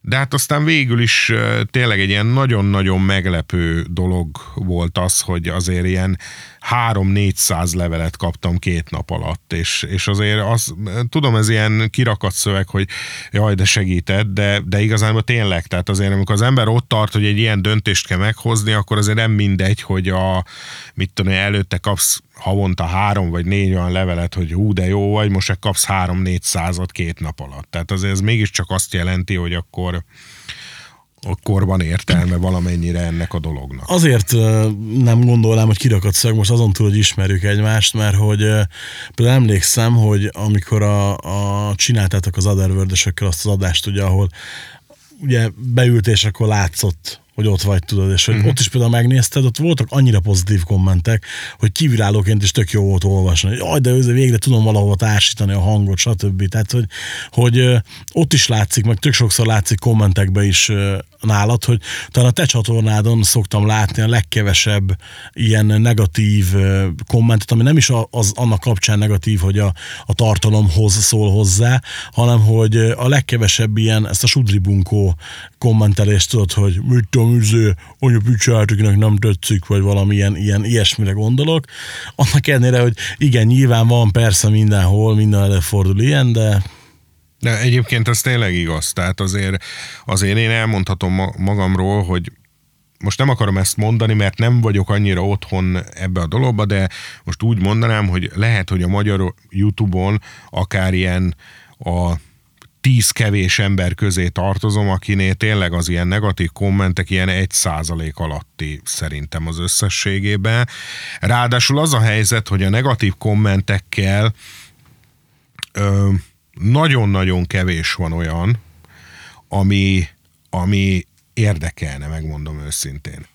De hát aztán végül is tényleg egy ilyen nagyon-nagyon meglepő dolog volt az, hogy azért ilyen 3-400 levelet kaptam két nap alatt, és, és azért az, tudom, ez ilyen kirakat szöveg, hogy jaj, de segített, de, de igazából tényleg, tehát azért amikor az ember ott tart, hogy egy ilyen döntést kell meghozni, akkor azért nem mindegy, hogy a, mit tudom, előtte kapsz havonta három vagy négy olyan levelet, hogy hú, de jó vagy, most kapsz három-négy százat két nap alatt. Tehát azért ez mégiscsak azt jelenti, hogy akkor akkor van értelme valamennyire ennek a dolognak. Azért nem gondolnám, hogy kirakat szög, most azon túl, hogy ismerjük egymást, mert hogy például emlékszem, hogy amikor a, a csináltátok az otherworld azt az adást, ugye, ahol ugye beült, és akkor látszott, hogy ott vagy, tudod, és hogy uh-huh. ott is például megnézted, ott voltak annyira pozitív kommentek, hogy kívülállóként is tök jó volt olvasni, hogy jaj, de őző végre tudom valahova társítani a hangot, stb. Tehát, hogy, hogy ott is látszik, meg tök sokszor látszik kommentekbe is nálad, hogy talán a te csatornádon szoktam látni a legkevesebb ilyen negatív kommentet, ami nem is az annak kapcsán negatív, hogy a, a tartalomhoz szól hozzá, hanem hogy a legkevesebb ilyen, ezt a sudribunkó kommentelést tudod, hogy mit tudom, üző, anya picsátokinek nem tetszik, vagy valami ilyen, ilyen ilyesmire gondolok. Annak ellenére, hogy igen, nyilván van persze mindenhol, minden előfordul ilyen, de De egyébként ez tényleg igaz. Tehát azért, azért én elmondhatom ma- magamról, hogy most nem akarom ezt mondani, mert nem vagyok annyira otthon ebbe a dologba, de most úgy mondanám, hogy lehet, hogy a magyar YouTube-on akár ilyen a tíz kevés ember közé tartozom, akinél tényleg az ilyen negatív kommentek ilyen egy százalék alatti szerintem az összességében. Ráadásul az a helyzet, hogy a negatív kommentekkel ö, nagyon-nagyon kevés van olyan, ami, ami érdekelne, megmondom őszintén.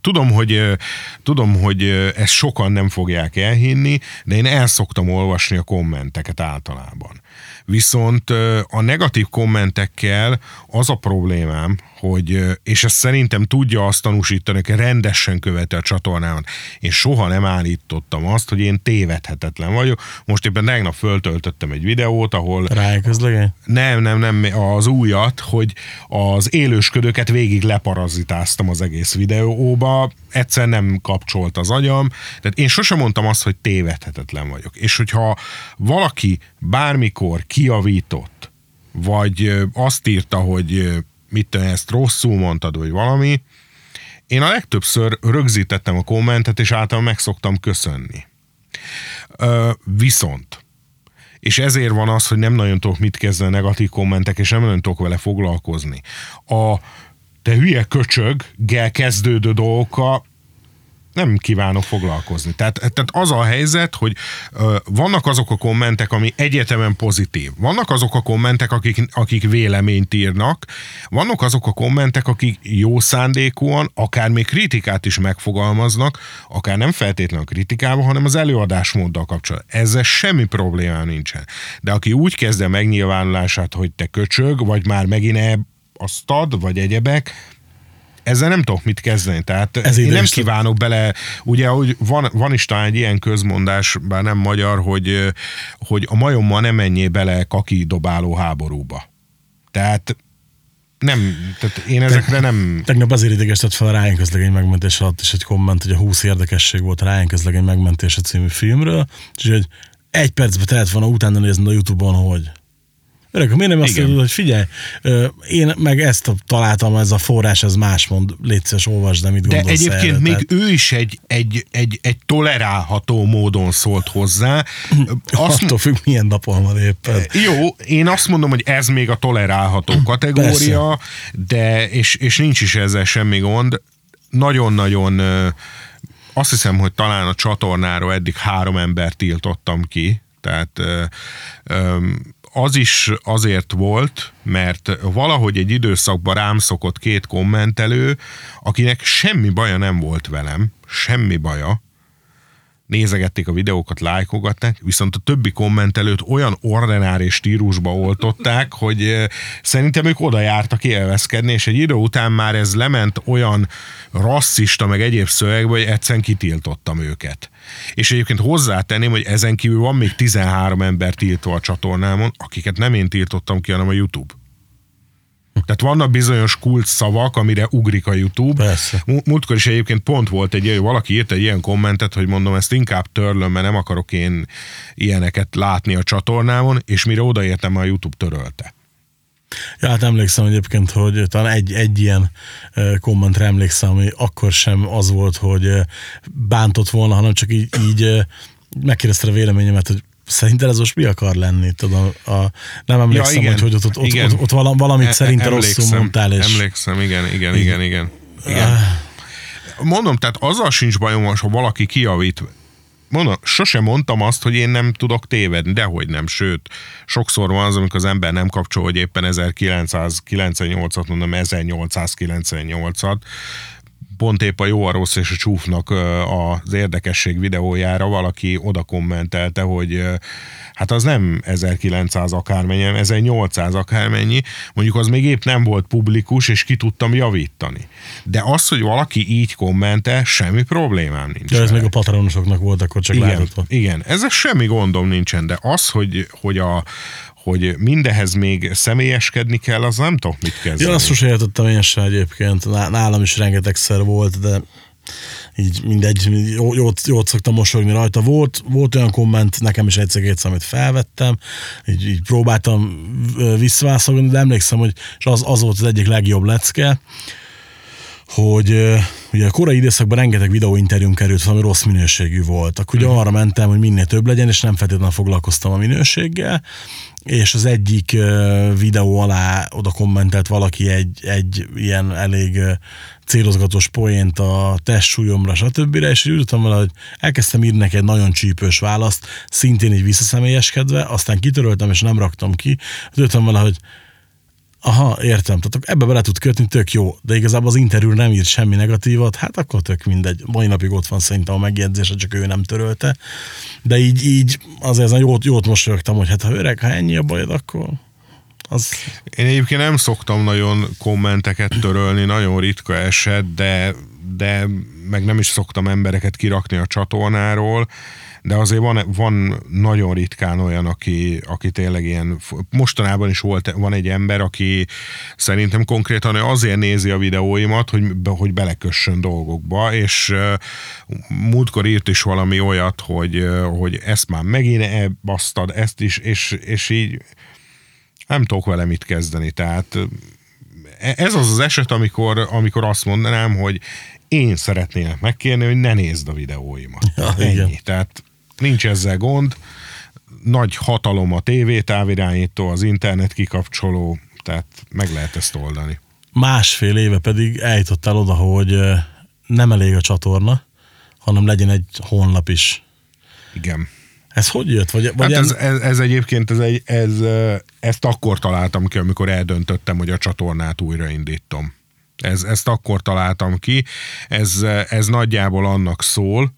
Tudom, hogy, tudom, hogy ezt sokan nem fogják elhinni, de én el szoktam olvasni a kommenteket általában. Viszont a negatív kommentekkel az a problémám, hogy, és ezt szerintem tudja azt tanúsítani, hogy rendesen követi a csatornámat. Én soha nem állítottam azt, hogy én tévedhetetlen vagyok. Most éppen tegnap föltöltöttem egy videót, ahol rájuk közlegény? nem, nem, nem, az újat, hogy az élősködőket végig leparazitáztam az egész videóba, egyszer nem kapcsolt az agyam, tehát én sosem mondtam azt, hogy tévedhetetlen vagyok. És hogyha valaki bármikor kiavított, vagy azt írta, hogy mit tudom, ezt rosszul mondtad, vagy valami, én a legtöbbször rögzítettem a kommentet, és általában meg szoktam köszönni. Ö, viszont és ezért van az, hogy nem nagyon tudok mit kezdeni negatív kommentek, és nem nagyon tudok vele foglalkozni. A te hülye köcsöggel kezdődő dolgokkal nem kívánok foglalkozni. Tehát, tehát az a helyzet, hogy ö, vannak azok a kommentek, ami egyetemen pozitív. Vannak azok a kommentek, akik, akik véleményt írnak. Vannak azok a kommentek, akik jó szándékúan, akár még kritikát is megfogalmaznak, akár nem feltétlenül a kritikával, hanem az előadásmóddal kapcsolatban. Ezzel semmi probléma nincsen. De aki úgy kezdte megnyilvánulását, hogy te köcsög, vagy már megint e azt ad, vagy egyebek, ezzel nem tudok mit kezdeni. Tehát Ez én nem kívánok bele, ugye, hogy van, van is talán egy ilyen közmondás, bár nem magyar, hogy, hogy a majommal nem menjél bele kaki dobáló háborúba. Tehát nem, tehát én ezekre nem... Tegnap azért idegesített fel a Ryan közlegény megmentés alatt is egy komment, hogy a 20 érdekesség volt a Ryan közlegény megmentése című filmről, és hogy egy percbe tehet volna utána nézni a Youtube-on, hogy Öreg, miért nem azt Igen. hogy figyelj, én meg ezt találtam, ez a forrás, ez más mond, légy szíves, olvasd, de mit De gondolsz egyébként erre? még Tehát- ő is egy, egy, egy, egy tolerálható módon szólt hozzá. Azt, Attól függ, milyen napon van éppen. Jó, én azt mondom, hogy ez még a tolerálható kategória, de és, és nincs is ezzel semmi gond. Nagyon-nagyon azt hiszem, hogy talán a csatornáról eddig három embert tiltottam ki, tehát az is azért volt, mert valahogy egy időszakban rám szokott két kommentelő, akinek semmi baja nem volt velem, semmi baja, nézegették a videókat, lájkogatták, viszont a többi kommentelőt olyan ordinári stílusba oltották, hogy eh, szerintem ők oda jártak élvezkedni, és egy idő után már ez lement olyan rasszista, meg egyéb szövegbe, hogy egyszerűen kitiltottam őket. És egyébként hozzátenném, hogy ezen kívül van még 13 ember tiltva a csatornámon, akiket nem én tiltottam ki, hanem a YouTube. Tehát vannak bizonyos kult szavak, amire ugrik a YouTube. Persze. Mú- Múltkor is egyébként pont volt egy, ilyen- valaki írt egy ilyen kommentet, hogy mondom, ezt inkább törlöm, mert nem akarok én ilyeneket látni a csatornámon, és mire odaértem, a YouTube törölte. Ja, hát emlékszem egyébként, hogy talán egy, egy ilyen kommentre emlékszem, ami akkor sem az volt, hogy bántott volna, hanem csak így, így megkérdezte a véleményemet, hogy Szerinted ez most mi akar lenni? Tudom, a, nem emlékszem, igen, hogy, hogy ott, ott, igen. ott, ott vala- valamit E- szerinte emlékszem, rosszul mondtál, és Emlékszem, igen, igen, igen, igen. igen. Mondom, tehát azzal sincs bajom, ha valaki kijavít. Mondom, sose mondtam azt, hogy én nem tudok tévedni, dehogy nem, sőt, sokszor van az, amikor az ember nem kapcsol, hogy éppen 1998-at mondom, 1898-at, pont épp a jó, a rossz és a csúfnak az érdekesség videójára valaki oda kommentelte, hogy hát az nem 1900 akármennyi, hanem 1800 akármennyi, mondjuk az még épp nem volt publikus, és ki tudtam javítani. De az, hogy valaki így kommentel, semmi problémám nincs. ja, ez vele. még a patronosoknak volt, akkor csak Igen, látható. igen, ezzel semmi gondom nincsen, de az, hogy, hogy, a, hogy mindehez még személyeskedni kell, az nem tudok mit kezdeni. Ja, azt sose értettem én se egyébként. Ná- Nálam is rengetegszer volt, de így mindegy, jó- jót, jót szoktam mosolyogni rajta. Volt, volt olyan komment, nekem is egyszer-kétszer, amit felvettem, így, így próbáltam visszavászolni, de emlékszem, hogy és az, az volt az egyik legjobb lecke, hogy ugye a korai időszakban rengeteg videóinterjúm került, ami rossz minőségű volt. Akkor ugye arra mentem, hogy minél több legyen, és nem feltétlenül foglalkoztam a minőséggel, és az egyik videó alá oda kommentelt valaki egy, egy ilyen elég célozgatós poént a testsúlyomra, stb. És így ültem vele, hogy elkezdtem írni neki egy nagyon csípős választ, szintén így visszaszemélyeskedve, aztán kitöröltem, és nem raktam ki. Ültem vele, hogy Aha, értem. Tehát ebbe bele tud kötni, tök jó. De igazából az interjú nem írt semmi negatívat, hát akkor tök mindegy. Mai napig ott van szerintem a megjegyzése, csak ő nem törölte. De így, így azért ezen jót, jót mosolyogtam, hogy hát ha öreg, ha ennyi a bajod, akkor az... Én egyébként nem szoktam nagyon kommenteket törölni, nagyon ritka eset, de, de meg nem is szoktam embereket kirakni a csatornáról, de azért van, van nagyon ritkán olyan, aki, aki tényleg ilyen, mostanában is volt, van egy ember, aki szerintem konkrétan azért nézi a videóimat, hogy, hogy belekössön dolgokba, és múltkor írt is valami olyat, hogy, hogy ezt már megint elbasztad, ezt is, és, és így nem tudok vele mit kezdeni. Tehát e- ez az az eset, amikor, amikor azt mondanám, hogy én szeretnélek megkérni, hogy ne nézd a videóimat. Ja, Ennyi. igen. Tehát nincs ezzel gond. Nagy hatalom a tévétávirányító, az internet kikapcsoló, tehát meg lehet ezt oldani. Másfél éve pedig eljutottál oda, hogy nem elég a csatorna, hanem legyen egy honlap is. Igen. Ez hogy jött? Vagy, vagy Hát ez, ez, ez egyébként, ez egy, ez, ezt akkor találtam ki, amikor eldöntöttem, hogy a csatornát újraindítom. Ez, ezt akkor találtam ki. Ez, ez nagyjából annak szól,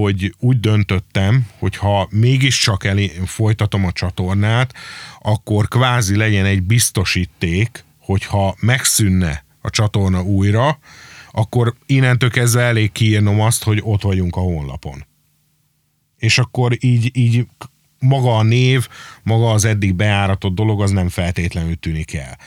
hogy úgy döntöttem, hogy ha mégiscsak elé, folytatom a csatornát, akkor kvázi legyen egy biztosíték, hogyha megszűnne a csatorna újra, akkor innentől kezdve elég kiírnom azt, hogy ott vagyunk a honlapon és akkor így, így maga a név, maga az eddig beáratott dolog, az nem feltétlenül tűnik el.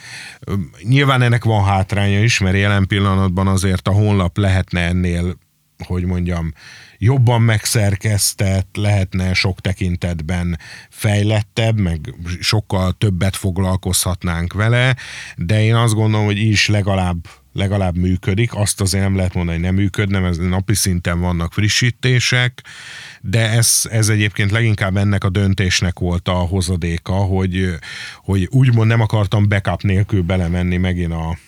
Nyilván ennek van hátránya is, mert jelen pillanatban azért a honlap lehetne ennél hogy mondjam, jobban megszerkesztett, lehetne sok tekintetben fejlettebb, meg sokkal többet foglalkozhatnánk vele, de én azt gondolom, hogy is legalább legalább működik, azt azért nem lehet mondani, hogy nem működne, mert napi szinten vannak frissítések, de ez, ez egyébként leginkább ennek a döntésnek volt a hozadéka, hogy, hogy úgymond nem akartam backup nélkül belemenni megint a...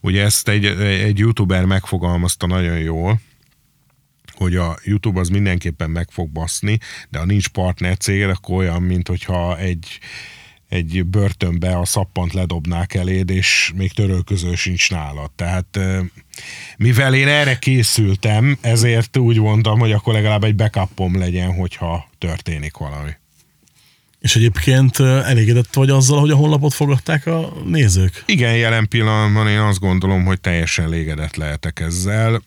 Ugye ezt egy, egy youtuber megfogalmazta nagyon jól, hogy a YouTube az mindenképpen meg fog baszni, de ha nincs partner cég, akkor olyan, mint hogyha egy, egy börtönbe a szappant ledobnák eléd, és még törölköző sincs nálad. Tehát mivel én erre készültem, ezért úgy mondtam, hogy akkor legalább egy backupom legyen, hogyha történik valami. És egyébként elégedett vagy azzal, hogy a honlapot fogadták a nézők? Igen, jelen pillanatban én azt gondolom, hogy teljesen elégedett lehetek ezzel.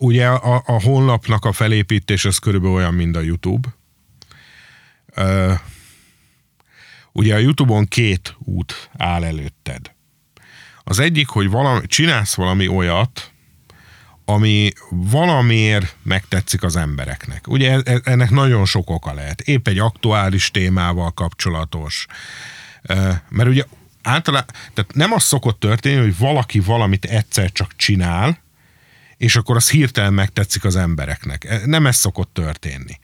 Ugye a, a honlapnak a felépítés az körülbelül olyan, mint a YouTube. Ugye a YouTube-on két út áll előtted. Az egyik, hogy valami, csinálsz valami olyat, ami valamiért megtetszik az embereknek. Ugye e, e, ennek nagyon sok oka lehet. Épp egy aktuális témával kapcsolatos. Mert ugye általában, tehát nem az szokott történni, hogy valaki valamit egyszer csak csinál, és akkor az hirtelen megtetszik az embereknek. E, nem ez szokott történni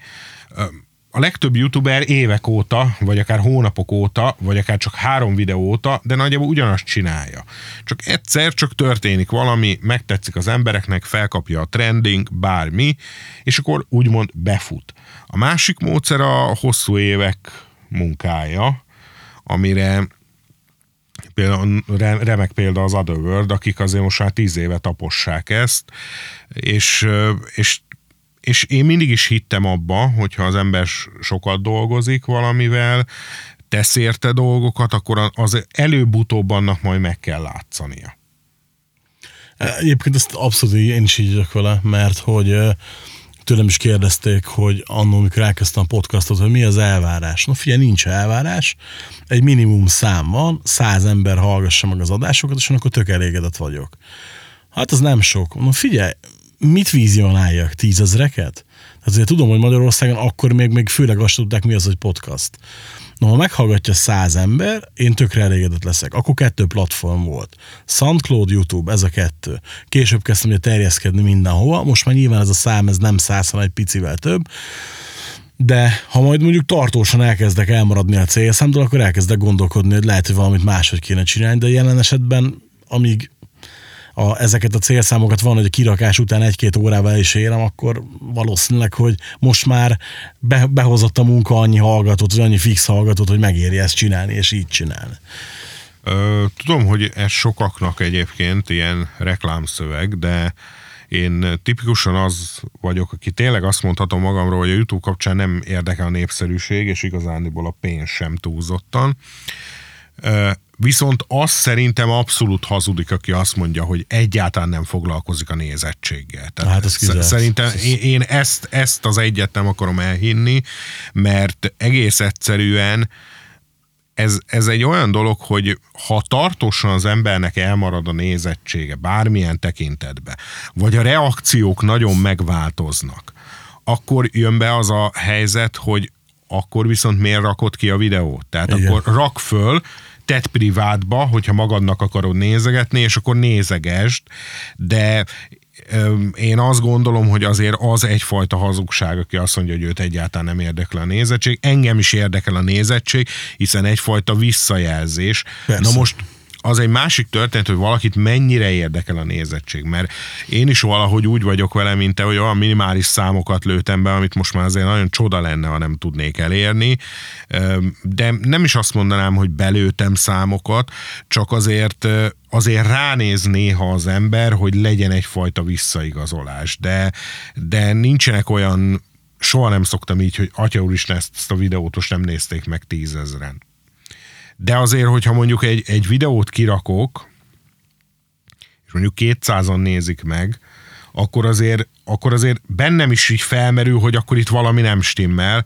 a legtöbb youtuber évek óta, vagy akár hónapok óta, vagy akár csak három videó óta, de nagyjából ugyanazt csinálja. Csak egyszer csak történik valami, megtetszik az embereknek, felkapja a trending, bármi, és akkor úgymond befut. A másik módszer a hosszú évek munkája, amire például remek példa az Otherworld, akik azért most már tíz éve tapossák ezt, és, és és én mindig is hittem abba, hogyha az ember sokat dolgozik valamivel, tesz érte dolgokat, akkor az előbb-utóbb annak majd meg kell látszania. Egyébként ezt abszolút én is így vele, mert hogy tőlem is kérdezték, hogy annól, amikor elkezdtem a podcastot, hogy mi az elvárás. Na figyelj, nincs elvárás, egy minimum szám van, száz ember hallgassa meg az adásokat, és akkor tök elégedett vagyok. Hát az nem sok. Na figyelj, mit vizionáljak? Tízezreket? Azért tudom, hogy Magyarországon akkor még, még főleg azt tudták, mi az, hogy podcast. Na, ha meghallgatja száz ember, én tökre elégedett leszek. Akkor kettő platform volt. SoundCloud, YouTube, ez a kettő. Később kezdtem hogy terjeszkedni mindenhova, most már nyilván ez a szám, ez nem száz, hanem egy picivel több. De ha majd mondjuk tartósan elkezdek elmaradni a célszámtól, akkor elkezdek gondolkodni, hogy lehet, hogy valamit máshogy kéne csinálni, de jelen esetben, amíg a, ezeket a célszámokat van, hogy a kirakás után egy-két órával is érem, akkor valószínűleg, hogy most már be, behozott a munka annyi hallgatót, vagy annyi fix hallgatót, hogy megéri ezt csinálni, és így csinálni. Tudom, hogy ez sokaknak egyébként ilyen reklámszöveg, de én tipikusan az vagyok, aki tényleg azt mondhatom magamról, hogy a YouTube kapcsán nem érdekel a népszerűség, és igazániból a pénz sem túlzottan. Viszont azt szerintem abszolút hazudik, aki azt mondja, hogy egyáltalán nem foglalkozik a nézettséggel. Tehát hát ez szerintem én, én ezt, ezt az egyet nem akarom elhinni, mert egész egyszerűen ez, ez egy olyan dolog, hogy ha tartósan az embernek elmarad a nézettsége bármilyen tekintetbe, vagy a reakciók nagyon megváltoznak, akkor jön be az a helyzet, hogy akkor viszont miért rakod ki a videót? Tehát Igen. akkor rak föl, tett privátba, hogyha magadnak akarod nézegetni, és akkor nézegesd, de én azt gondolom, hogy azért az egyfajta hazugság, aki azt mondja, hogy őt egyáltalán nem érdekel a nézettség. Engem is érdekel a nézettség, hiszen egyfajta visszajelzés. Persze. Na most az egy másik történet, hogy valakit mennyire érdekel a nézettség, mert én is valahogy úgy vagyok vele, mint te, hogy olyan minimális számokat lőtem be, amit most már azért nagyon csoda lenne, ha nem tudnék elérni, de nem is azt mondanám, hogy belőtem számokat, csak azért azért ránéz néha az ember, hogy legyen egyfajta visszaigazolás, de, de nincsenek olyan soha nem szoktam így, hogy atya úristen, ezt, ezt a videót most nem nézték meg tízezren. De azért, hogyha mondjuk egy, egy videót kirakok, és mondjuk 200-an nézik meg, akkor azért, akkor azért bennem is így felmerül, hogy akkor itt valami nem stimmel.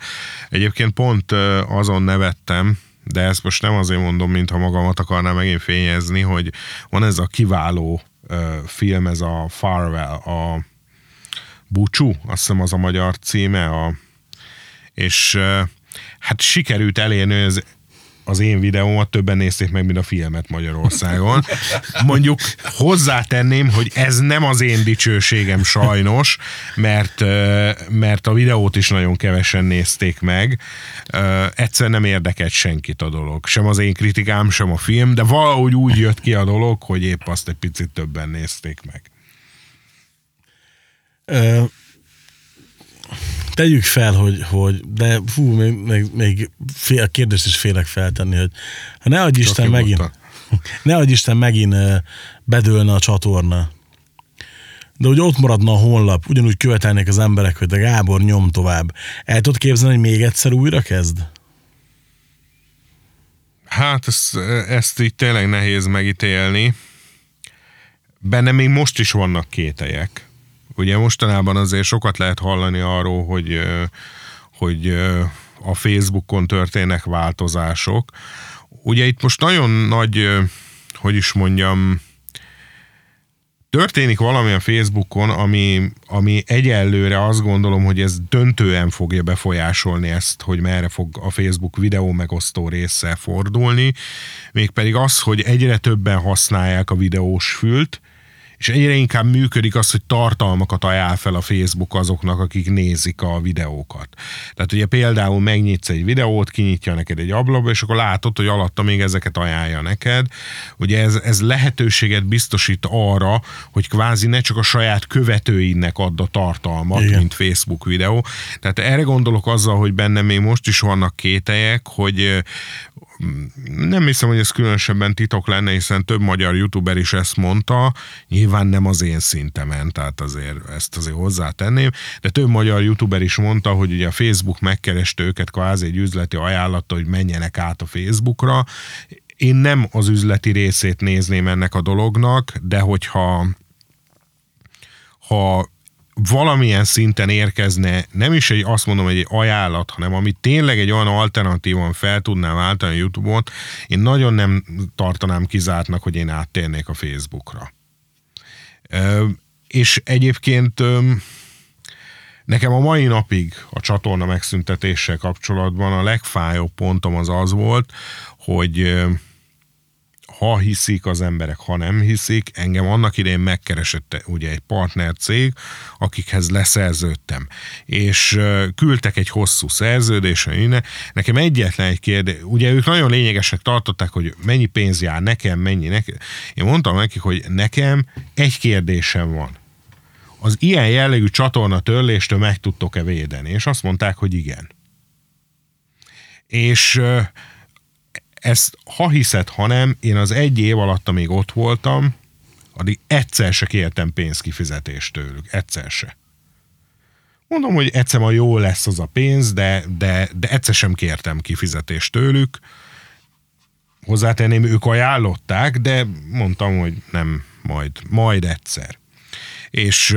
Egyébként pont azon nevettem, de ezt most nem azért mondom, mintha magamat akarnám megint fényezni, hogy van ez a kiváló film, ez a Farwell, a Bucsú, azt hiszem az a magyar címe, a, és hát sikerült elérni, hogy az az én videómat többen nézték meg, mint a filmet Magyarországon. Mondjuk hozzátenném, hogy ez nem az én dicsőségem sajnos, mert, mert a videót is nagyon kevesen nézték meg. Egyszer nem érdekelt senkit a dolog. Sem az én kritikám, sem a film, de valahogy úgy jött ki a dolog, hogy épp azt egy picit többen nézték meg. Ö, tegyük fel, hogy, hogy de fú, még, még, még fél, a kérdést is félek feltenni, hogy ha ne adj Isten megint, nyugodtan. ne adj Isten megint bedőlne a csatorna, de hogy ott maradna a honlap, ugyanúgy követelnék az emberek, hogy de Gábor nyom tovább. El tudod képzelni, hogy még egyszer újra kezd? Hát ezt, ezt így tényleg nehéz megítélni. Benne még most is vannak kételyek. Ugye mostanában azért sokat lehet hallani arról, hogy, hogy a Facebookon történnek változások. Ugye itt most nagyon nagy, hogy is mondjam, történik valami a Facebookon, ami, ami egyelőre azt gondolom, hogy ez döntően fogja befolyásolni ezt, hogy merre fog a Facebook videó megosztó része fordulni, mégpedig az, hogy egyre többen használják a videós fült, és egyre inkább működik az, hogy tartalmakat ajánl fel a Facebook azoknak, akik nézik a videókat. Tehát ugye például megnyitsz egy videót, kinyitja neked egy ablakba, és akkor látod, hogy alatta még ezeket ajánlja neked. Ugye ez, ez lehetőséget biztosít arra, hogy kvázi ne csak a saját követőinek add a tartalmat, Igen. mint Facebook videó. Tehát erre gondolok azzal, hogy bennem még most is vannak kételyek, hogy nem hiszem, hogy ez különösebben titok lenne, hiszen több magyar youtuber is ezt mondta, nyilván nem az én szintemen, tehát azért ezt azért hozzátenném, de több magyar youtuber is mondta, hogy ugye a Facebook megkereste őket kvázi egy üzleti ajánlatta, hogy menjenek át a Facebookra. Én nem az üzleti részét nézném ennek a dolognak, de hogyha ha valamilyen szinten érkezne, nem is egy, azt mondom, egy ajánlat, hanem amit tényleg egy olyan alternatívan fel tudnám váltani YouTube-ot, én nagyon nem tartanám kizártnak, hogy én áttérnék a Facebookra. Ö, és egyébként nekem a mai napig a csatorna megszüntetéssel kapcsolatban a legfájóbb pontom az az volt, hogy ha hiszik az emberek, ha nem hiszik, engem annak idején megkeresett ugye egy partner cég, akikhez leszerződtem, és küldtek egy hosszú szerződést, innen. nekem egyetlen egy kérdés, ugye ők nagyon lényegesnek tartották, hogy mennyi pénz jár nekem, mennyi nekem. Én mondtam nekik, hogy nekem egy kérdésem van. Az ilyen jellegű csatorna törléstől meg tudtok-e védeni? És azt mondták, hogy igen. És ezt ha hiszed, ha nem, én az egy év alatt, amíg ott voltam, addig egyszer se kértem pénzkifizetést tőlük. Egyszer se. Mondom, hogy egyszer majd jó lesz az a pénz, de, de, de egyszer sem kértem kifizetést tőlük. Hozzátenném, ők ajánlották, de mondtam, hogy nem, majd, majd egyszer. És,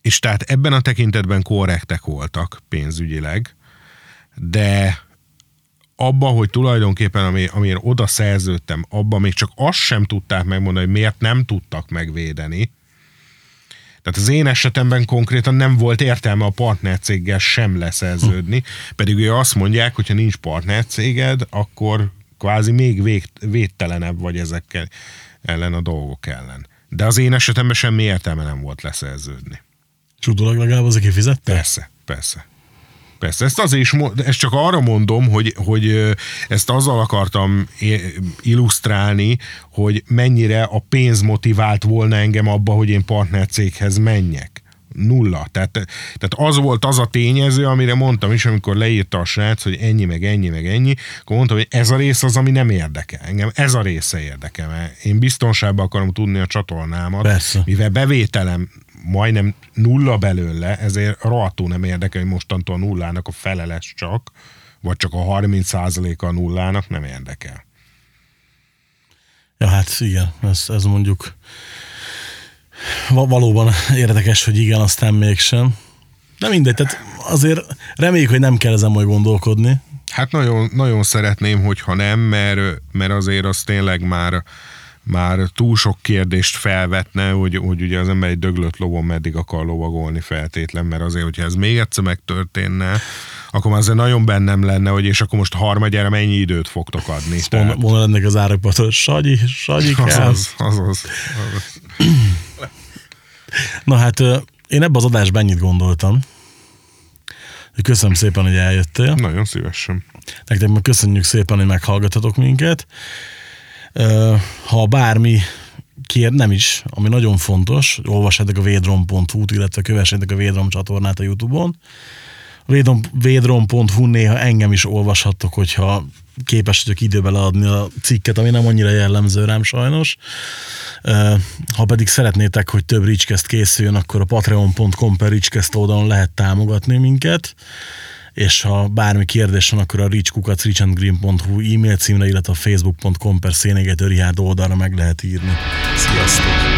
és tehát ebben a tekintetben korrektek voltak pénzügyileg, de abba, hogy tulajdonképpen ami, amire oda szerződtem, abban még csak azt sem tudták megmondani, hogy miért nem tudtak megvédeni. Tehát az én esetemben konkrétan nem volt értelme a partnercéggel sem leszerződni, pedig ugye azt mondják, hogy ha nincs partnercéged, akkor kvázi még vég, védtelenebb vagy ezekkel ellen a dolgok ellen. De az én esetemben semmi értelme nem volt leszerződni. És utólag legalább az, aki fizette? Persze, persze. Persze, ezt azért is, ezt csak arra mondom, hogy, hogy ezt azzal akartam illusztrálni, hogy mennyire a pénz motivált volna engem abba, hogy én partnercéghez menjek. Nulla. Tehát, tehát az volt az a tényező, amire mondtam is, amikor leírta a srác, hogy ennyi, meg ennyi, meg ennyi, akkor mondtam, hogy ez a rész az, ami nem érdekel. Engem ez a része érdekel, mert én biztonságban akarom tudni a csatornámat, Persze. mivel bevételem majdnem nulla belőle, ezért rohadtul nem érdekel, hogy mostantól a nullának a fele lesz csak, vagy csak a 30%-a a nullának, nem érdekel. Ja, hát igen, ez, ez mondjuk va- valóban érdekes, hogy igen, aztán mégsem. De mindegy, tehát azért reméljük, hogy nem kell ezen majd gondolkodni. Hát nagyon, nagyon szeretném, hogyha nem, mert, mert azért az tényleg már, már túl sok kérdést felvetne, hogy, hogy ugye az ember egy döglött lovon meddig akar lovagolni feltétlen, mert azért, hogyha ez még egyszer megtörténne, akkor már azért nagyon bennem lenne, hogy és akkor most harmadjára mennyi időt fogtok adni. Tehát... Mondod ennek az árakpat, hogy Sagyi, Sagyi kell. Azaz, azaz, azaz. Na hát én ebbe az adásban ennyit gondoltam. Köszönöm szépen, hogy eljöttél. Nagyon szívesen. Nektek meg köszönjük szépen, hogy meghallgatatok minket. Ha bármi kér, nem is, ami nagyon fontos, olvassátok a védrom.hu-t, illetve kövessétek a Védrom csatornát a Youtube-on. Védrom.hu néha engem is olvashattok, hogyha képes vagyok időben leadni a cikket, ami nem annyira jellemző rám sajnos. Ha pedig szeretnétek, hogy több Ricskeszt készüljön, akkor a patreon.com per Ricskeszt oldalon lehet támogatni minket és ha bármi kérdés van, akkor a richkukac richandgreen.hu e-mail címre, illetve a facebook.com per szénégető oldalra meg lehet írni. Sziasztok!